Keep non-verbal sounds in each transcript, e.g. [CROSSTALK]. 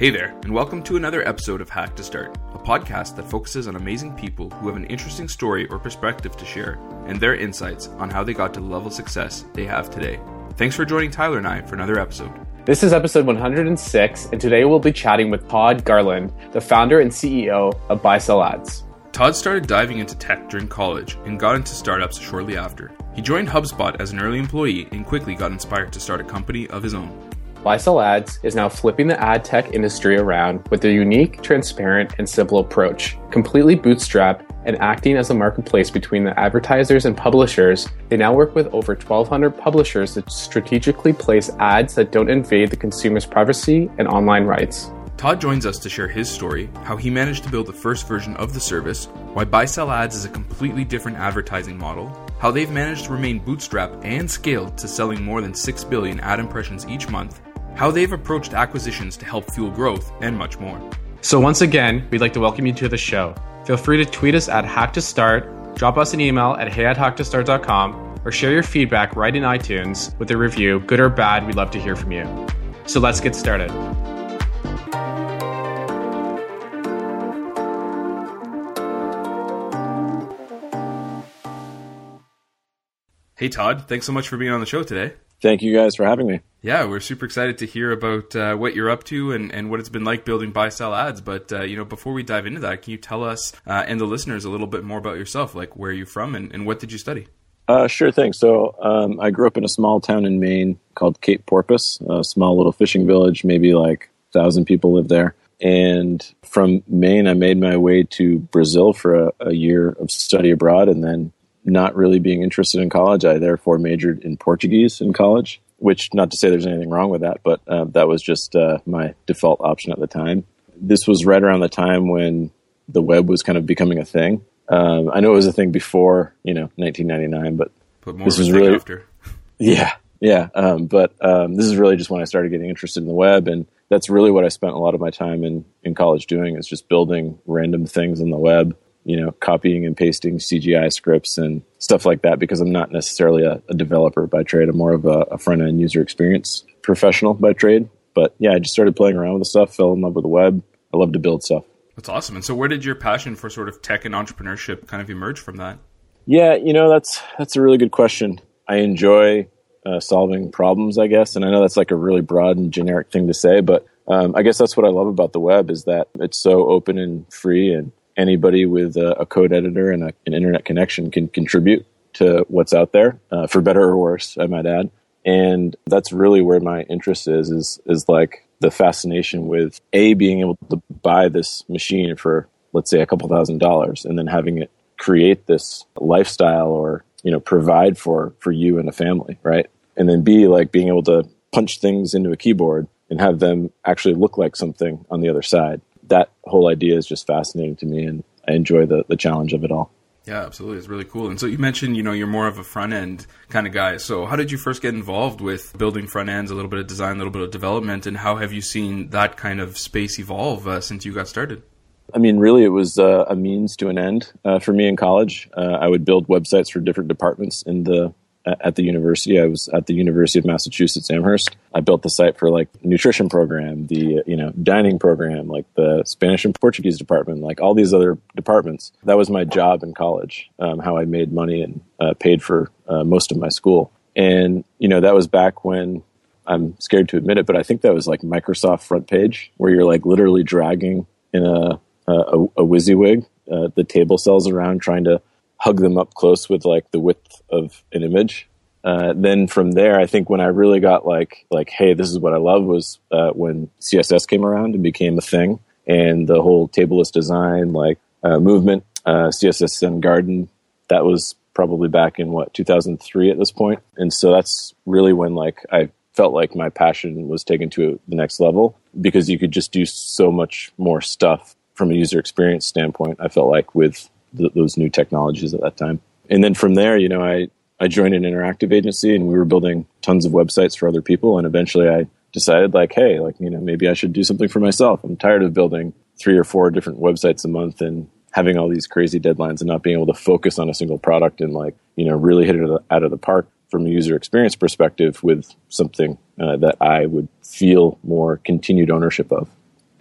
Hey there, and welcome to another episode of Hack to Start, a podcast that focuses on amazing people who have an interesting story or perspective to share, and their insights on how they got to the level of success they have today. Thanks for joining Tyler and I for another episode. This is episode 106, and today we'll be chatting with Todd Garland, the founder and CEO of Buy Sell Ads. Todd started diving into tech during college and got into startups shortly after. He joined HubSpot as an early employee and quickly got inspired to start a company of his own. Sell Ads is now flipping the ad tech industry around with their unique, transparent, and simple approach. Completely bootstrapped and acting as a marketplace between the advertisers and publishers, they now work with over 1,200 publishers to strategically place ads that don't invade the consumer's privacy and online rights. Todd joins us to share his story, how he managed to build the first version of the service, why buy sell ads is a completely different advertising model, how they've managed to remain bootstrapped and scaled to selling more than 6 billion ad impressions each month, how they've approached acquisitions to help fuel growth, and much more. So, once again, we'd like to welcome you to the show. Feel free to tweet us at Hack to Start, drop us an email at hey at hacktostart.com, or share your feedback right in iTunes with a review, good or bad, we'd love to hear from you. So, let's get started. Hey, Todd, thanks so much for being on the show today. Thank you guys for having me. Yeah, we're super excited to hear about uh, what you're up to and, and what it's been like building buy sell ads. But uh, you know, before we dive into that, can you tell us uh, and the listeners a little bit more about yourself? Like, where are you from and, and what did you study? Uh, sure thing. So, um, I grew up in a small town in Maine called Cape Porpoise, a small little fishing village. Maybe like thousand people live there. And from Maine, I made my way to Brazil for a, a year of study abroad, and then not really being interested in college, I therefore majored in Portuguese in college which not to say there's anything wrong with that, but uh, that was just uh, my default option at the time. This was right around the time when the web was kind of becoming a thing. Um, I know it was a thing before, you know, 1999, but, but this was really after. [LAUGHS] Yeah, yeah. Um, but um, this is really just when I started getting interested in the web, and that's really what I spent a lot of my time in in college doing is just building random things on the web you know, copying and pasting CGI scripts and stuff like that because I'm not necessarily a, a developer by trade. I'm more of a, a front end user experience professional by trade. But yeah, I just started playing around with the stuff, fell in love with the web. I love to build stuff. That's awesome. And so, where did your passion for sort of tech and entrepreneurship kind of emerge from that? Yeah, you know, that's that's a really good question. I enjoy uh, solving problems, I guess, and I know that's like a really broad and generic thing to say, but um, I guess that's what I love about the web is that it's so open and free, and anybody with a, a code editor and a, an internet connection can contribute to what's out there, uh, for better or worse, I might add. And that's really where my interest is, is, is like the fascination with A, being able to buy this machine for, let's say, a couple thousand dollars and then having it create this lifestyle or, you know, provide for, for you and a family, right? And then B, like being able to punch things into a keyboard and have them actually look like something on the other side that whole idea is just fascinating to me, and I enjoy the the challenge of it all. Yeah, absolutely. It's really cool. And so you mentioned, you know, you're more of a front end kind of guy. So how did you first get involved with building front ends, a little bit of design, a little bit of development, and how have you seen that kind of space evolve uh, since you got started? I mean, really, it was uh, a means to an end uh, for me in college. Uh, I would build websites for different departments in the at the university. I was at the University of Massachusetts Amherst. I built the site for like nutrition program, the you know dining program, like the Spanish and Portuguese department, like all these other departments. That was my job in college. Um, how I made money and uh, paid for uh, most of my school. And you know that was back when I'm scared to admit it, but I think that was like Microsoft front page, where you're like literally dragging in a a, a WYSIWYG uh, the table cells around trying to hug them up close with like the width of an image. Uh, then from there, I think when I really got like like, hey, this is what I love was uh, when CSS came around and became a thing, and the whole tableless design like uh, movement, uh, CSS Zen Garden. That was probably back in what 2003 at this point, and so that's really when like I felt like my passion was taken to the next level because you could just do so much more stuff from a user experience standpoint. I felt like with th- those new technologies at that time. And then from there, you know, I, I joined an interactive agency and we were building tons of websites for other people. And eventually I decided like, hey, like, you know, maybe I should do something for myself. I'm tired of building three or four different websites a month and having all these crazy deadlines and not being able to focus on a single product and like, you know, really hit it out of the park from a user experience perspective with something uh, that I would feel more continued ownership of.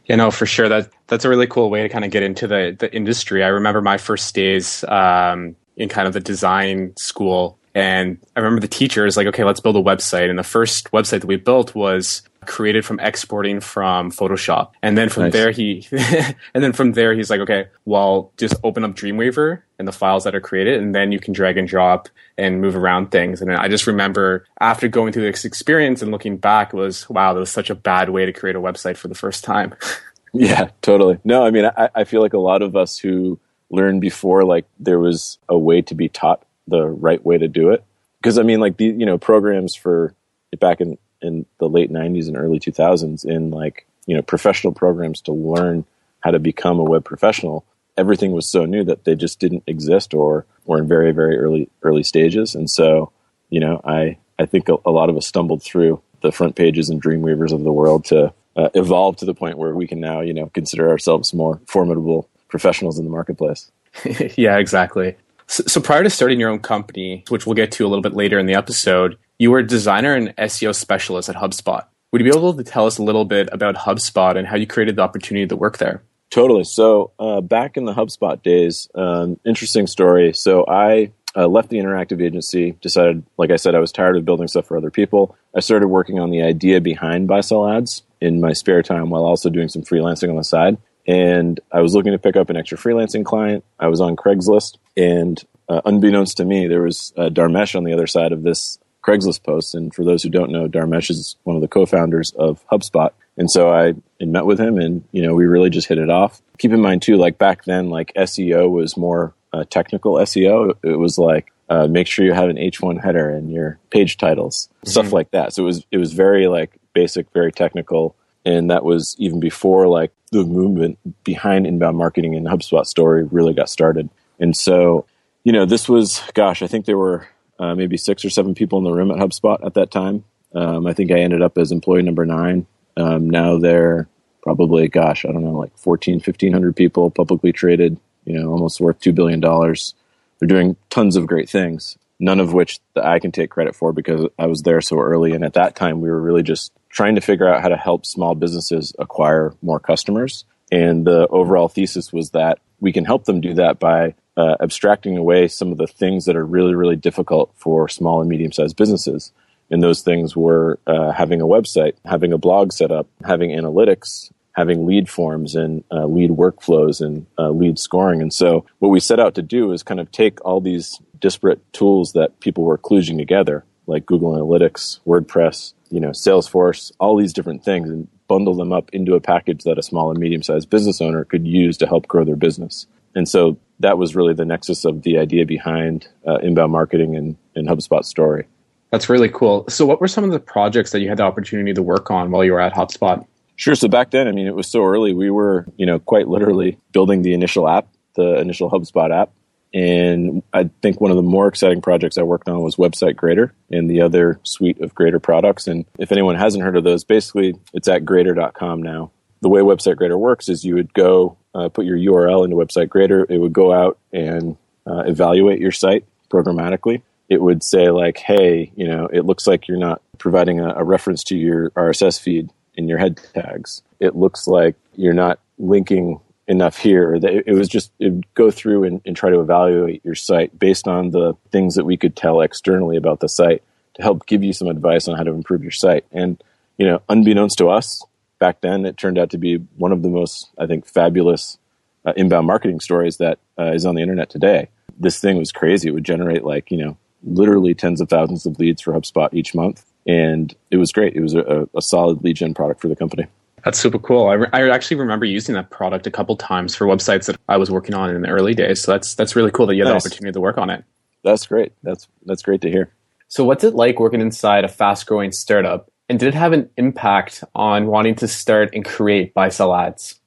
You know, for sure that that's a really cool way to kind of get into the the industry. I remember my first days um, in kind of the design school, and I remember the teachers like, okay, let's build a website. And the first website that we built was created from exporting from Photoshop. And then from nice. there, he, [LAUGHS] and then from there, he's like, okay, well, just open up Dreamweaver and the files that are created, and then you can drag and drop and move around things. And I just remember after going through this experience and looking back, was, wow, that was such a bad way to create a website for the first time. [LAUGHS] yeah, totally. No, I mean, I, I feel like a lot of us who learned before, like there was a way to be taught the right way to do it. Because I mean, like the, you know, programs for back in in the late 90s and early 2000s in like you know professional programs to learn how to become a web professional. Everything was so new that they just didn't exist or were in very very early early stages. And so you know i i think a, a lot of us stumbled through the front pages and dreamweavers of the world to uh, evolve to the point where we can now you know consider ourselves more formidable professionals in the marketplace. [LAUGHS] Yeah exactly. So, so prior to starting your own company which we'll get to a little bit later in the episode you were a designer and SEO specialist at HubSpot. Would you be able to tell us a little bit about HubSpot and how you created the opportunity to work there? Totally. So, uh, back in the HubSpot days, um, interesting story. So, I uh, left the interactive agency, decided, like I said, I was tired of building stuff for other people. I started working on the idea behind buy sell ads in my spare time while also doing some freelancing on the side. And I was looking to pick up an extra freelancing client. I was on Craigslist, and uh, unbeknownst to me, there was uh, Dharmesh on the other side of this Craigslist posts. And for those who don't know, Dharmesh is one of the co-founders of HubSpot. And so I met with him and, you know, we really just hit it off. Keep in mind too, like back then, like SEO was more uh, technical SEO. It was like, uh, make sure you have an H1 header and your page titles, mm-hmm. stuff like that. So it was, it was very like basic, very technical. And that was even before like the movement behind inbound marketing and HubSpot story really got started. And so, you know, this was, gosh, I think there were uh, maybe six or seven people in the room at HubSpot at that time. Um, I think I ended up as employee number nine. Um, now they're probably, gosh, I don't know, like 14, 1500 people publicly traded, you know, almost worth $2 billion. They're doing tons of great things, none of which that I can take credit for because I was there so early. And at that time, we were really just trying to figure out how to help small businesses acquire more customers. And the overall thesis was that we can help them do that by uh, abstracting away some of the things that are really, really difficult for small and medium sized businesses. And those things were uh, having a website, having a blog set up, having analytics, having lead forms and uh, lead workflows and uh, lead scoring. And so, what we set out to do is kind of take all these disparate tools that people were kludging together, like Google Analytics, WordPress, you know, Salesforce, all these different things, and bundle them up into a package that a small and medium sized business owner could use to help grow their business. And so that was really the nexus of the idea behind uh, inbound marketing and, and HubSpot story. That's really cool. So, what were some of the projects that you had the opportunity to work on while you were at HubSpot? Sure. So back then, I mean, it was so early. We were, you know, quite literally building the initial app, the initial HubSpot app. And I think one of the more exciting projects I worked on was Website Grader and the other suite of Grader products. And if anyone hasn't heard of those, basically it's at grader.com now. The way Website Grader works is you would go uh, put your URL into Website Grader, it would go out and uh, evaluate your site programmatically. It would say like, "Hey, you know, it looks like you're not providing a, a reference to your RSS feed in your head tags. It looks like you're not linking enough here. It was just it would go through and, and, try to evaluate your site based on the things that we could tell externally about the site to help give you some advice on how to improve your site. And you know, unbeknownst to us, back then, it turned out to be one of the most, I think, fabulous uh, inbound marketing stories that uh, is on the internet today. This thing was crazy. It would generate like, you know, literally tens of thousands of leads for HubSpot each month. And it was great. It was a, a solid lead gen product for the company. That's super cool. I, re- I actually remember using that product a couple times for websites that I was working on in the early days. So that's that's really cool that you had nice. the opportunity to work on it. That's great. That's that's great to hear. So what's it like working inside a fast growing startup and did it have an impact on wanting to start and create buy sell ads?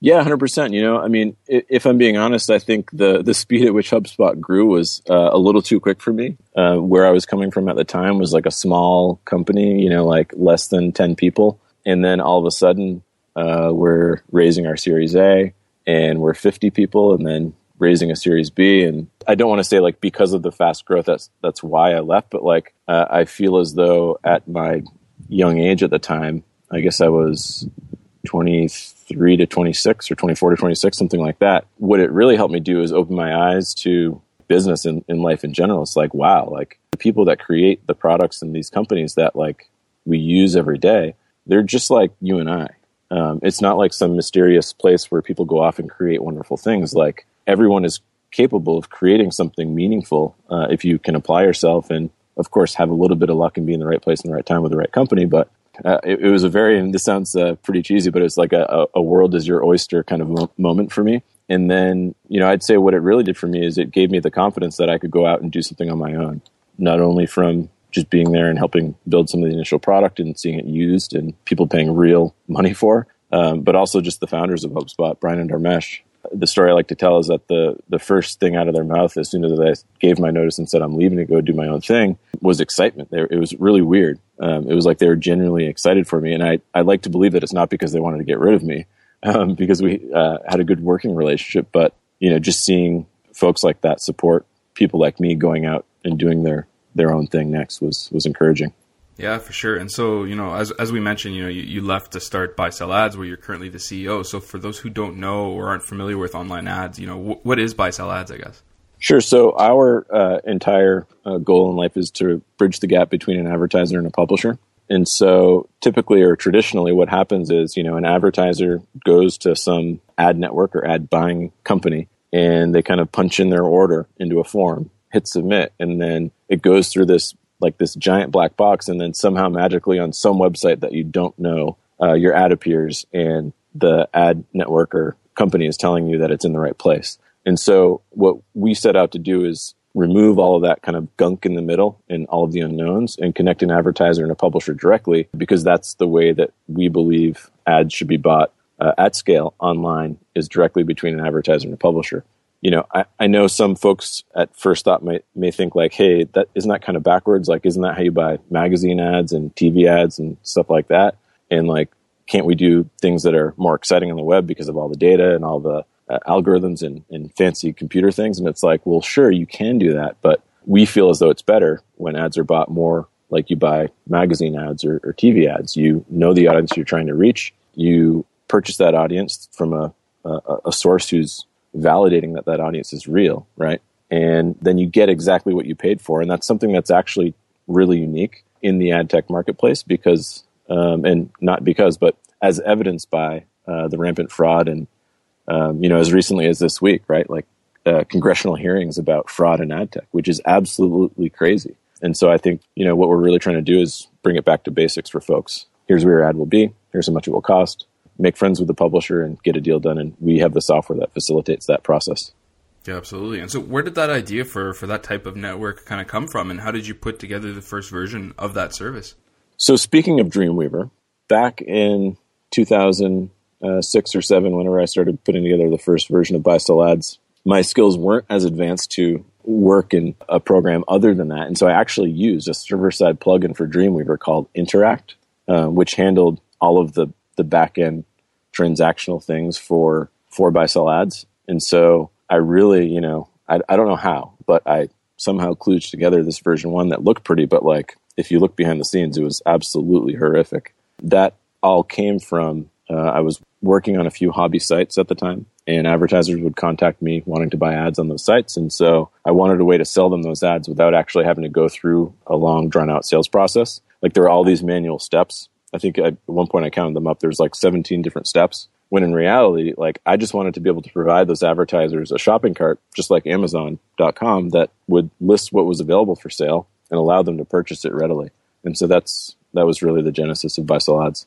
Yeah, hundred percent. You know, I mean, if I'm being honest, I think the the speed at which HubSpot grew was uh, a little too quick for me. Uh, where I was coming from at the time was like a small company, you know, like less than ten people, and then all of a sudden uh, we're raising our Series A, and we're fifty people, and then raising a Series B. And I don't want to say like because of the fast growth that's that's why I left, but like uh, I feel as though at my young age at the time. I guess I was 23 to 26 or 24 to 26, something like that. What it really helped me do is open my eyes to business and in life in general. It's like, wow, like the people that create the products in these companies that like we use every day, they're just like you and I. Um, it's not like some mysterious place where people go off and create wonderful things. Like everyone is capable of creating something meaningful uh, if you can apply yourself and, of course, have a little bit of luck and be in the right place in the right time with the right company. But uh, it, it, was a very, and this sounds uh, pretty cheesy, but it's like a, a, world is your oyster kind of mo- moment for me. And then, you know, I'd say what it really did for me is it gave me the confidence that I could go out and do something on my own, not only from just being there and helping build some of the initial product and seeing it used and people paying real money for, um, but also just the founders of HubSpot, Brian and Dharmesh. The story I like to tell is that the the first thing out of their mouth as soon as I gave my notice and said I'm leaving to go do my own thing was excitement. It was really weird. Um, it was like they were genuinely excited for me, and I I like to believe that it's not because they wanted to get rid of me, um, because we uh, had a good working relationship, but you know just seeing folks like that support people like me going out and doing their their own thing next was was encouraging. Yeah, for sure. And so, you know, as as we mentioned, you know, you, you left to start Buy Sell Ads, where you're currently the CEO. So, for those who don't know or aren't familiar with online ads, you know, wh- what is Buy Sell Ads? I guess. Sure. So, our uh, entire uh, goal in life is to bridge the gap between an advertiser and a publisher. And so, typically or traditionally, what happens is, you know, an advertiser goes to some ad network or ad buying company, and they kind of punch in their order into a form, hit submit, and then it goes through this like this giant black box, and then somehow magically on some website that you don't know, uh, your ad appears, and the ad network or company is telling you that it's in the right place. And so, what we set out to do is remove all of that kind of gunk in the middle and all of the unknowns and connect an advertiser and a publisher directly because that's the way that we believe ads should be bought uh, at scale online is directly between an advertiser and a publisher you know, I, I know some folks at first thought may, may think like, hey, that isn't that kind of backwards? Like, isn't that how you buy magazine ads and TV ads and stuff like that? And like, can't we do things that are more exciting on the web because of all the data and all the uh, algorithms and, and fancy computer things? And it's like, well, sure, you can do that, but we feel as though it's better when ads are bought more like you buy magazine ads or, or TV ads. You know the audience you're trying to reach. You purchase that audience from a, a, a source who's validating that that audience is real, right? And then you get exactly what you paid for. And that's something that's actually really unique in the ad tech marketplace because, um, and not because, but as evidenced by uh, the rampant fraud and, um, you know, as recently as this week, right? Like uh, congressional hearings about fraud in ad tech, which is absolutely crazy. And so I think, you know, what we're really trying to do is bring it back to basics for folks. Here's where your ad will be. Here's how much it will cost make friends with the publisher and get a deal done. And we have the software that facilitates that process. Yeah, absolutely. And so, where did that idea for for that type of network kind of come from, and how did you put together the first version of that service? So, speaking of Dreamweaver, back in 2006 or seven, whenever I started putting together the first version of Buy Sell Ads, my skills weren't as advanced to work in a program other than that, and so I actually used a server side plugin for Dreamweaver called Interact, uh, which handled all of the the back end transactional things for for buy sell ads. And so I really, you know, I, I don't know how, but I somehow kludged together this version one that looked pretty, but like if you look behind the scenes, it was absolutely horrific. That all came from uh, I was working on a few hobby sites at the time, and advertisers would contact me wanting to buy ads on those sites. And so I wanted a way to sell them those ads without actually having to go through a long, drawn out sales process. Like there are all these manual steps I think at one point I counted them up. There's like 17 different steps. When in reality, like I just wanted to be able to provide those advertisers a shopping cart, just like Amazon.com, that would list what was available for sale and allow them to purchase it readily. And so that's that was really the genesis of Buy Sell Ads.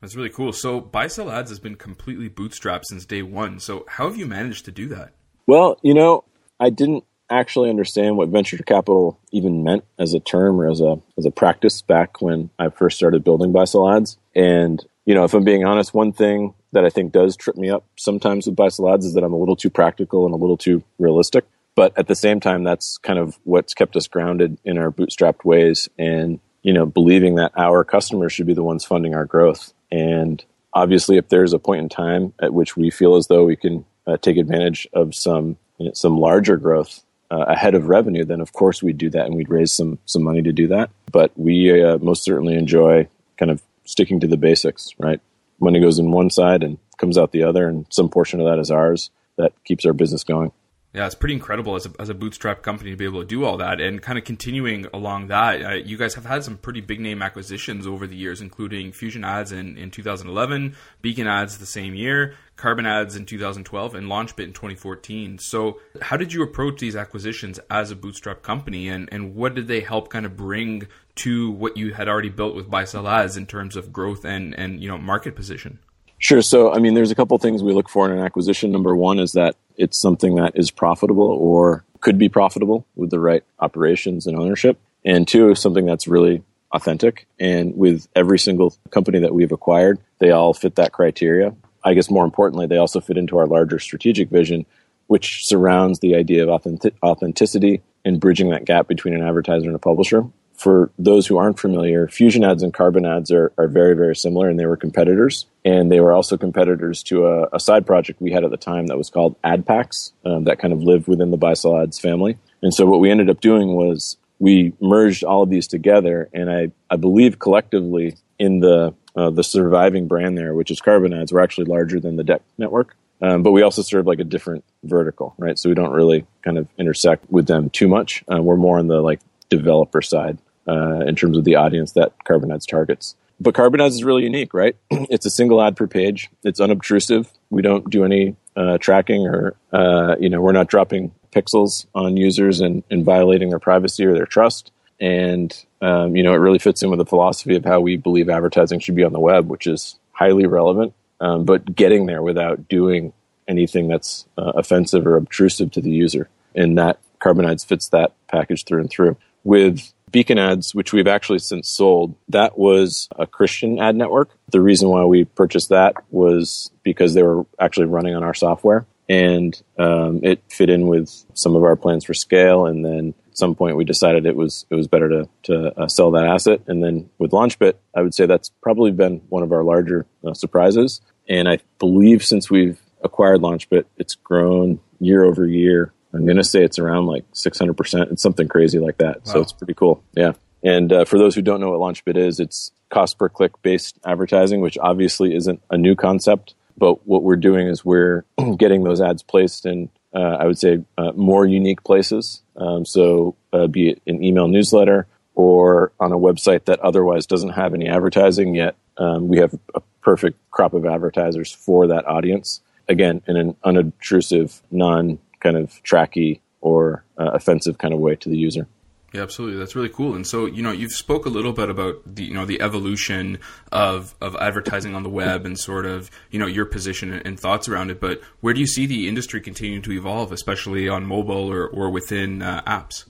That's really cool. So Buy Sell Ads has been completely bootstrapped since day one. So how have you managed to do that? Well, you know, I didn't actually understand what venture capital even meant as a term or as a as a practice back when I first started building buy ads. And you know, if I'm being honest, one thing that I think does trip me up sometimes with buy ads is that I'm a little too practical and a little too realistic. But at the same time, that's kind of what's kept us grounded in our bootstrapped ways and you know believing that our customers should be the ones funding our growth. And obviously, if there's a point in time at which we feel as though we can uh, take advantage of some you know, some larger growth uh, ahead of revenue, then of course we'd do that and we'd raise some some money to do that. But we uh, most certainly enjoy kind of sticking to the basics, right? money goes in one side and comes out the other, and some portion of that is ours. That keeps our business going. Yeah, it's pretty incredible as a, as a bootstrap company to be able to do all that. And kind of continuing along that, uh, you guys have had some pretty big name acquisitions over the years, including Fusion Ads in, in 2011, Beacon Ads the same year, Carbon Ads in 2012, and LaunchBit in 2014. So, how did you approach these acquisitions as a bootstrap company, and, and what did they help kind of bring to what you had already built with Buy Sell Ads in terms of growth and, and you know market position? Sure. So, I mean, there's a couple things we look for in an acquisition. Number one is that it's something that is profitable or could be profitable with the right operations and ownership. And two, something that's really authentic. And with every single company that we've acquired, they all fit that criteria. I guess more importantly, they also fit into our larger strategic vision, which surrounds the idea of authentic- authenticity and bridging that gap between an advertiser and a publisher for those who aren't familiar, Fusion ads and Carbon ads are, are very, very similar, and they were competitors. And they were also competitors to a, a side project we had at the time that was called AdPacks, um, that kind of lived within the Buy Sell ads family. And so what we ended up doing was we merged all of these together, and I, I believe collectively in the uh, the surviving brand there, which is Carbon ads, we're actually larger than the Deck network. Um, but we also serve like a different vertical, right? So we don't really kind of intersect with them too much. Uh, we're more on the like developer side uh, in terms of the audience that Carbon Ads targets. But Carbon Ads is really unique, right? [CLEARS THROAT] it's a single ad per page. It's unobtrusive. We don't do any uh, tracking or, uh, you know, we're not dropping pixels on users and, and violating their privacy or their trust. And, um, you know, it really fits in with the philosophy of how we believe advertising should be on the web, which is highly relevant, um, but getting there without doing anything that's uh, offensive or obtrusive to the user. And that Carbon Ads fits that package through and through. With Beacon Ads, which we've actually since sold, that was a Christian ad network. The reason why we purchased that was because they were actually running on our software and um, it fit in with some of our plans for scale. And then at some point we decided it was it was better to to uh, sell that asset. And then with LaunchBit, I would say that's probably been one of our larger uh, surprises. And I believe since we've acquired LaunchBit, it's grown year over year I'm going to say it's around like 600%. It's something crazy like that. Wow. So it's pretty cool. Yeah. And uh, for those who don't know what LaunchBit is, it's cost per click based advertising, which obviously isn't a new concept. But what we're doing is we're [CLEARS THROAT] getting those ads placed in, uh, I would say, uh, more unique places. Um, so uh, be it an email newsletter or on a website that otherwise doesn't have any advertising yet. Um, we have a perfect crop of advertisers for that audience. Again, in an unobtrusive, non kind of tracky or uh, offensive kind of way to the user. Yeah, absolutely. That's really cool. And so, you know, you've spoke a little bit about the, you know, the evolution of, of advertising on the web and sort of, you know, your position and thoughts around it. But where do you see the industry continuing to evolve, especially on mobile or, or within uh, apps?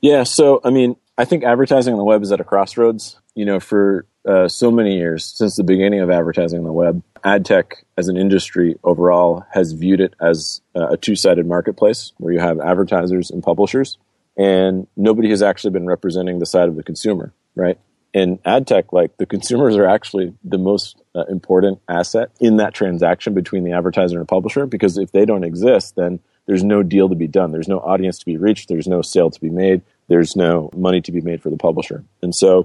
Yeah. So, I mean, I think advertising on the web is at a crossroads. You know, for uh, so many years since the beginning of advertising on the web, ad tech as an industry overall has viewed it as a two sided marketplace where you have advertisers and publishers, and nobody has actually been representing the side of the consumer, right? In ad tech, like the consumers are actually the most uh, important asset in that transaction between the advertiser and publisher because if they don't exist, then there's no deal to be done. There's no audience to be reached. There's no sale to be made. There's no money to be made for the publisher. And so uh,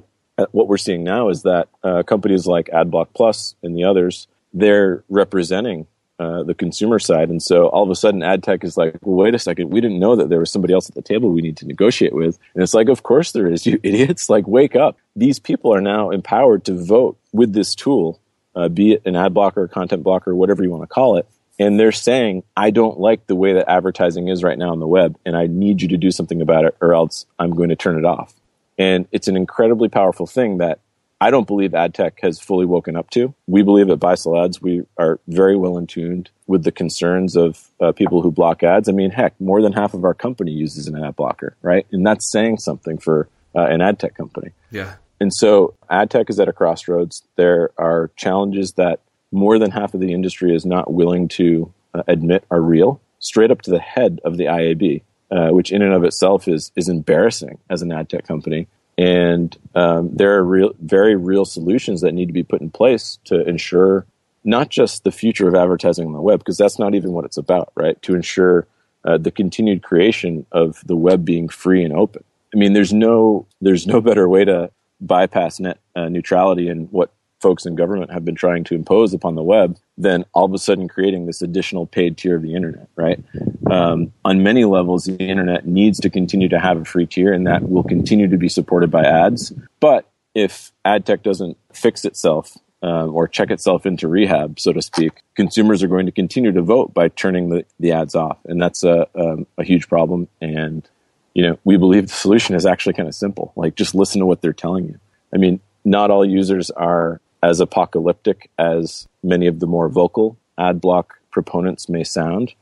what we're seeing now is that uh, companies like AdBlock Plus and the others they're representing uh, the consumer side. And so all of a sudden, ad tech is like, well, wait a second, we didn't know that there was somebody else at the table we need to negotiate with. And it's like, of course there is, [LAUGHS] you idiots. Like, wake up. These people are now empowered to vote with this tool, uh, be it an ad blocker, content blocker, whatever you want to call it. And they're saying, I don't like the way that advertising is right now on the web, and I need you to do something about it, or else I'm going to turn it off. And it's an incredibly powerful thing that I don't believe ad tech has fully woken up to. We believe at Buy Ads we are very well in tuned with the concerns of uh, people who block ads. I mean, heck, more than half of our company uses an ad blocker, right? And that's saying something for uh, an ad tech company. Yeah. And so ad tech is at a crossroads. There are challenges that more than half of the industry is not willing to uh, admit are real, straight up to the head of the IAB, uh, which in and of itself is is embarrassing as an ad tech company. And um, there are real, very real solutions that need to be put in place to ensure not just the future of advertising on the web, because that's not even what it's about, right? To ensure uh, the continued creation of the web being free and open. I mean, there's no there's no better way to bypass net uh, neutrality and what folks in government have been trying to impose upon the web than all of a sudden creating this additional paid tier of the internet, right? Um, on many levels, the internet needs to continue to have a free tier, and that will continue to be supported by ads. But if ad tech doesn't fix itself uh, or check itself into rehab, so to speak, consumers are going to continue to vote by turning the, the ads off, and that's a, um, a huge problem. And you know, we believe the solution is actually kind of simple. Like, just listen to what they're telling you. I mean, not all users are as apocalyptic as many of the more vocal ad block proponents may sound,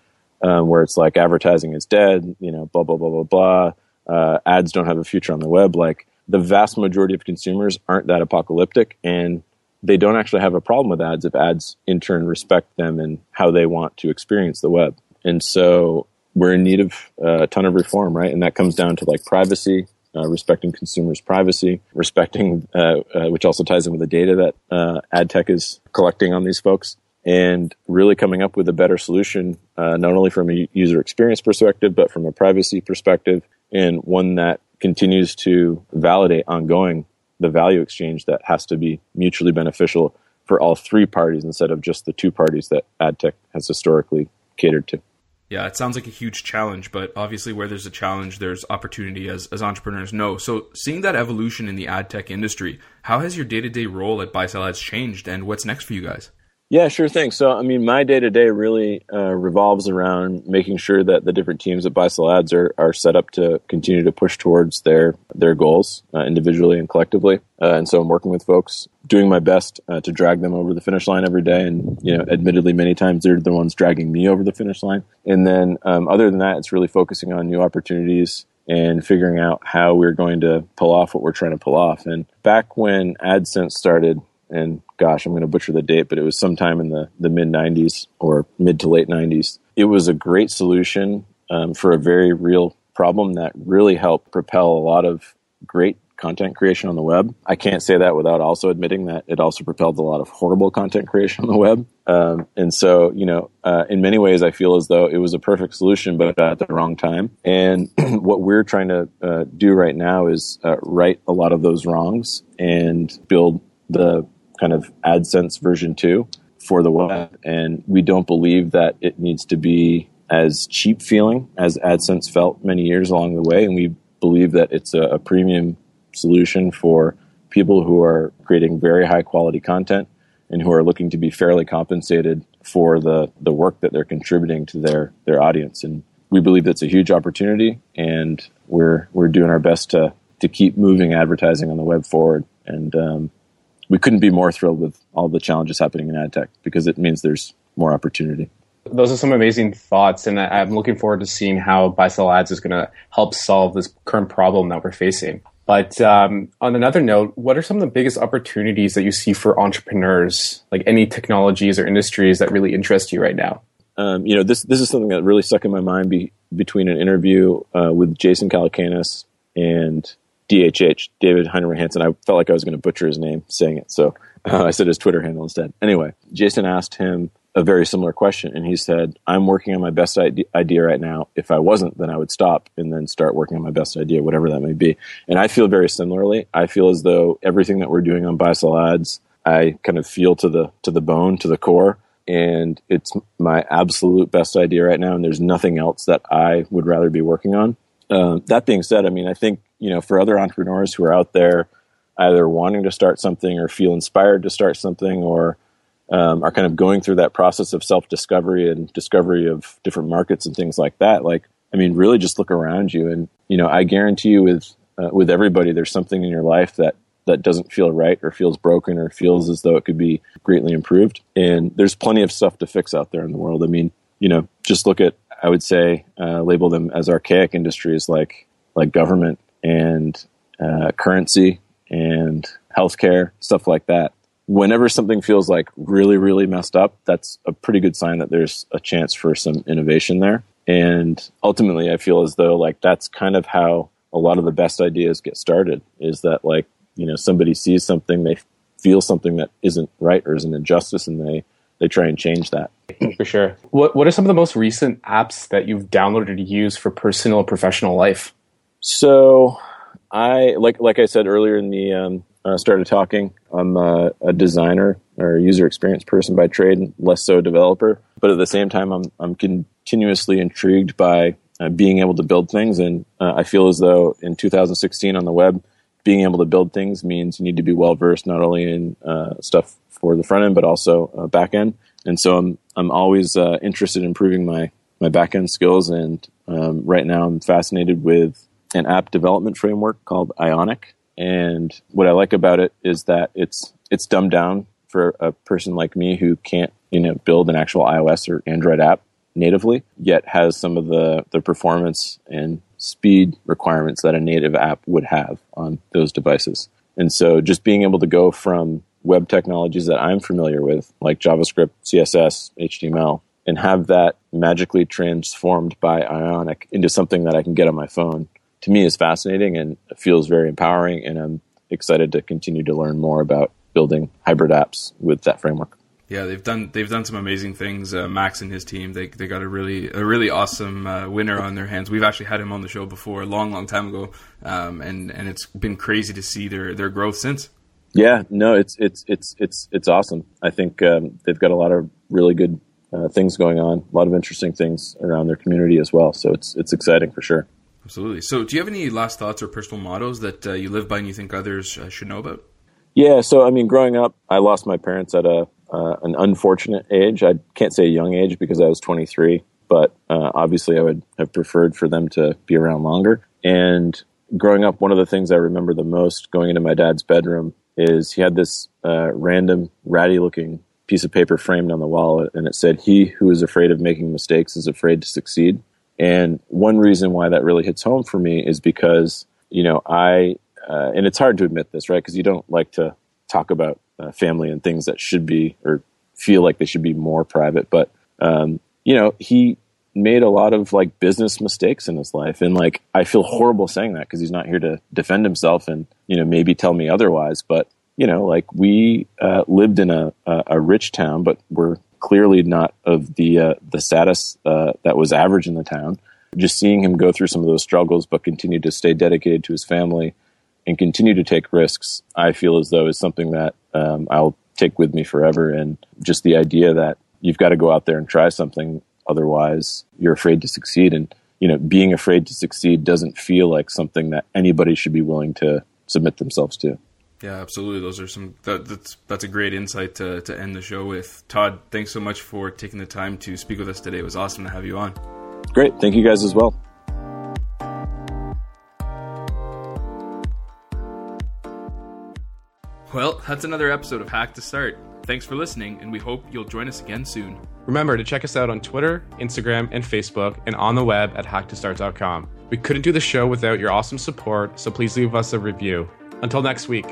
um, where it's like advertising is dead, you know, blah blah blah blah blah. Uh, ads don't have a future on the web. Like the vast majority of consumers aren't that apocalyptic, and they don't actually have a problem with ads if ads in turn respect them and how they want to experience the web. And so we're in need of a ton of reform, right? And that comes down to like privacy, uh, respecting consumers' privacy, respecting, uh, uh, which also ties in with the data that uh, ad tech is collecting on these folks, and really coming up with a better solution, uh, not only from a user experience perspective, but from a privacy perspective, and one that continues to validate ongoing the value exchange that has to be mutually beneficial for all three parties instead of just the two parties that ad tech has historically catered to. Yeah, it sounds like a huge challenge, but obviously, where there's a challenge, there's opportunity, as, as entrepreneurs know. So, seeing that evolution in the ad tech industry, how has your day to day role at Buy Sell Ads changed, and what's next for you guys? Yeah, sure thing. So, I mean, my day to day really uh, revolves around making sure that the different teams at Sell Ads are, are set up to continue to push towards their their goals uh, individually and collectively. Uh, and so, I'm working with folks, doing my best uh, to drag them over the finish line every day. And you know, admittedly, many times they're the ones dragging me over the finish line. And then, um, other than that, it's really focusing on new opportunities and figuring out how we're going to pull off what we're trying to pull off. And back when AdSense started and gosh, I'm going to butcher the date, but it was sometime in the, the mid 90s or mid to late 90s. It was a great solution um, for a very real problem that really helped propel a lot of great content creation on the web. I can't say that without also admitting that it also propelled a lot of horrible content creation on the web. Um, and so, you know, uh, in many ways, I feel as though it was a perfect solution, but at the wrong time. And [CLEARS THROAT] what we're trying to uh, do right now is uh, right a lot of those wrongs and build the kind of AdSense version 2 for the web. And we don't believe that it needs to be as cheap feeling as AdSense felt many years along the way. And we believe that it's a, a premium solution for people who are creating very high quality content and who are looking to be fairly compensated for the, the work that they're contributing to their, their audience. And we believe that's a huge opportunity and we're, we're doing our best to, to keep moving advertising on the web forward. And um, we couldn't be more thrilled with all the challenges happening in ad tech because it means there's more opportunity. Those are some amazing thoughts, and I'm looking forward to seeing how buy sell ads is going to help solve this current problem that we're facing. But um, on another note, what are some of the biggest opportunities that you see for entrepreneurs, like any technologies or industries that really interest you right now? Um, you know, this this is something that really stuck in my mind be, between an interview uh, with Jason Calacanis and DHH, David Heinemeier Hansson. I felt like I was going to butcher his name saying it, so uh, I said his Twitter handle instead. Anyway, Jason asked him a very similar question, and he said, "I'm working on my best idea right now. If I wasn't, then I would stop and then start working on my best idea, whatever that may be." And I feel very similarly. I feel as though everything that we're doing on buy sell ads, I kind of feel to the to the bone, to the core, and it's my absolute best idea right now. And there's nothing else that I would rather be working on. Um, that being said, I mean, I think you know, for other entrepreneurs who are out there either wanting to start something or feel inspired to start something or um, are kind of going through that process of self discovery and discovery of different markets and things like that. Like, I mean, really just look around you, and you know, I guarantee you, with uh, with everybody, there's something in your life that that doesn't feel right or feels broken or feels as though it could be greatly improved. And there's plenty of stuff to fix out there in the world. I mean, you know, just look at I would say uh, label them as archaic industries like like government and uh, currency and healthcare, stuff like that. Whenever something feels like really, really messed up, that's a pretty good sign that there's a chance for some innovation there. And ultimately, I feel as though like that's kind of how a lot of the best ideas get started is that like, you know, somebody sees something, they feel something that isn't right or is an injustice and they, they try and change that. [CLEARS THROAT] For sure. What, what are some of the most recent apps that you've downloaded to use for personal or professional life? So I like like I said earlier in the um, uh, started talking. I'm a, designer or user experience person by trade, less so a developer. But at the same time, I'm I'm continuously intrigued by uh, being able to build things, and uh, I feel as though in 2016 on the web, being able to build things means you need to be well versed not only in uh, stuff for the front end but also uh, back end. And so I'm I'm always uh, interested in improving my my back end skills, and um, right now I'm fascinated with an app development framework called Ionic. And what I like about it is that it's it's dumbed down for a person like me who can't you know build an actual iOS or Android app natively, yet has some of the the performance and speed requirements that a native app would have on those devices. And so just being able to go from web technologies that I'm familiar with, like JavaScript, CSS, HTML, and have that magically transformed by Ionic into something that I can get on my phone to me is fascinating and feels very empowering. And I'm excited to continue to learn more about building hybrid apps with that framework. Yeah, they've done they've done some amazing things. Uh, Max and his team they they got a really a really awesome uh, winner on their hands. We've actually had him on the show before a long long time ago, um, and and it's been crazy to see their their growth since. Yeah, no, it's it's it's it's it's awesome. I think um, they've got a lot of really good uh, things going on, a lot of interesting things around their community as well. So it's it's exciting for sure. Absolutely. So, do you have any last thoughts or personal mottos that uh, you live by and you think others uh, should know about? Yeah. So, I mean, growing up, I lost my parents at a uh, an unfortunate age. I can't say a young age because I was 23, but uh, obviously, I would have preferred for them to be around longer. And growing up, one of the things I remember the most going into my dad's bedroom is he had this uh, random ratty looking piece of paper framed on the wall, and it said, "He who is afraid of making mistakes is afraid to succeed." And one reason why that really hits home for me is because, you know, I, uh, and it's hard to admit this, right? Because you don't like to talk about uh, family and things that should be or feel like they should be more private. But, um, you know, he made a lot of like business mistakes in his life. And like, I feel horrible saying that because he's not here to defend himself and, you know, maybe tell me otherwise. But, you know, like we uh, lived in a, a, a rich town, but we're clearly not of the uh, the status uh, that was average in the town. Just seeing him go through some of those struggles, but continue to stay dedicated to his family and continue to take risks, I feel as though is something that um, I'll take with me forever. And just the idea that you've got to go out there and try something, otherwise you're afraid to succeed. And you know, being afraid to succeed doesn't feel like something that anybody should be willing to submit themselves to. Yeah, absolutely. Those are some that, that's that's a great insight to to end the show with. Todd, thanks so much for taking the time to speak with us today. It was awesome to have you on. Great. Thank you guys as well. Well, that's another episode of Hack to Start. Thanks for listening, and we hope you'll join us again soon. Remember to check us out on Twitter, Instagram, and Facebook, and on the web at hacktostart.com. We couldn't do the show without your awesome support, so please leave us a review. Until next week.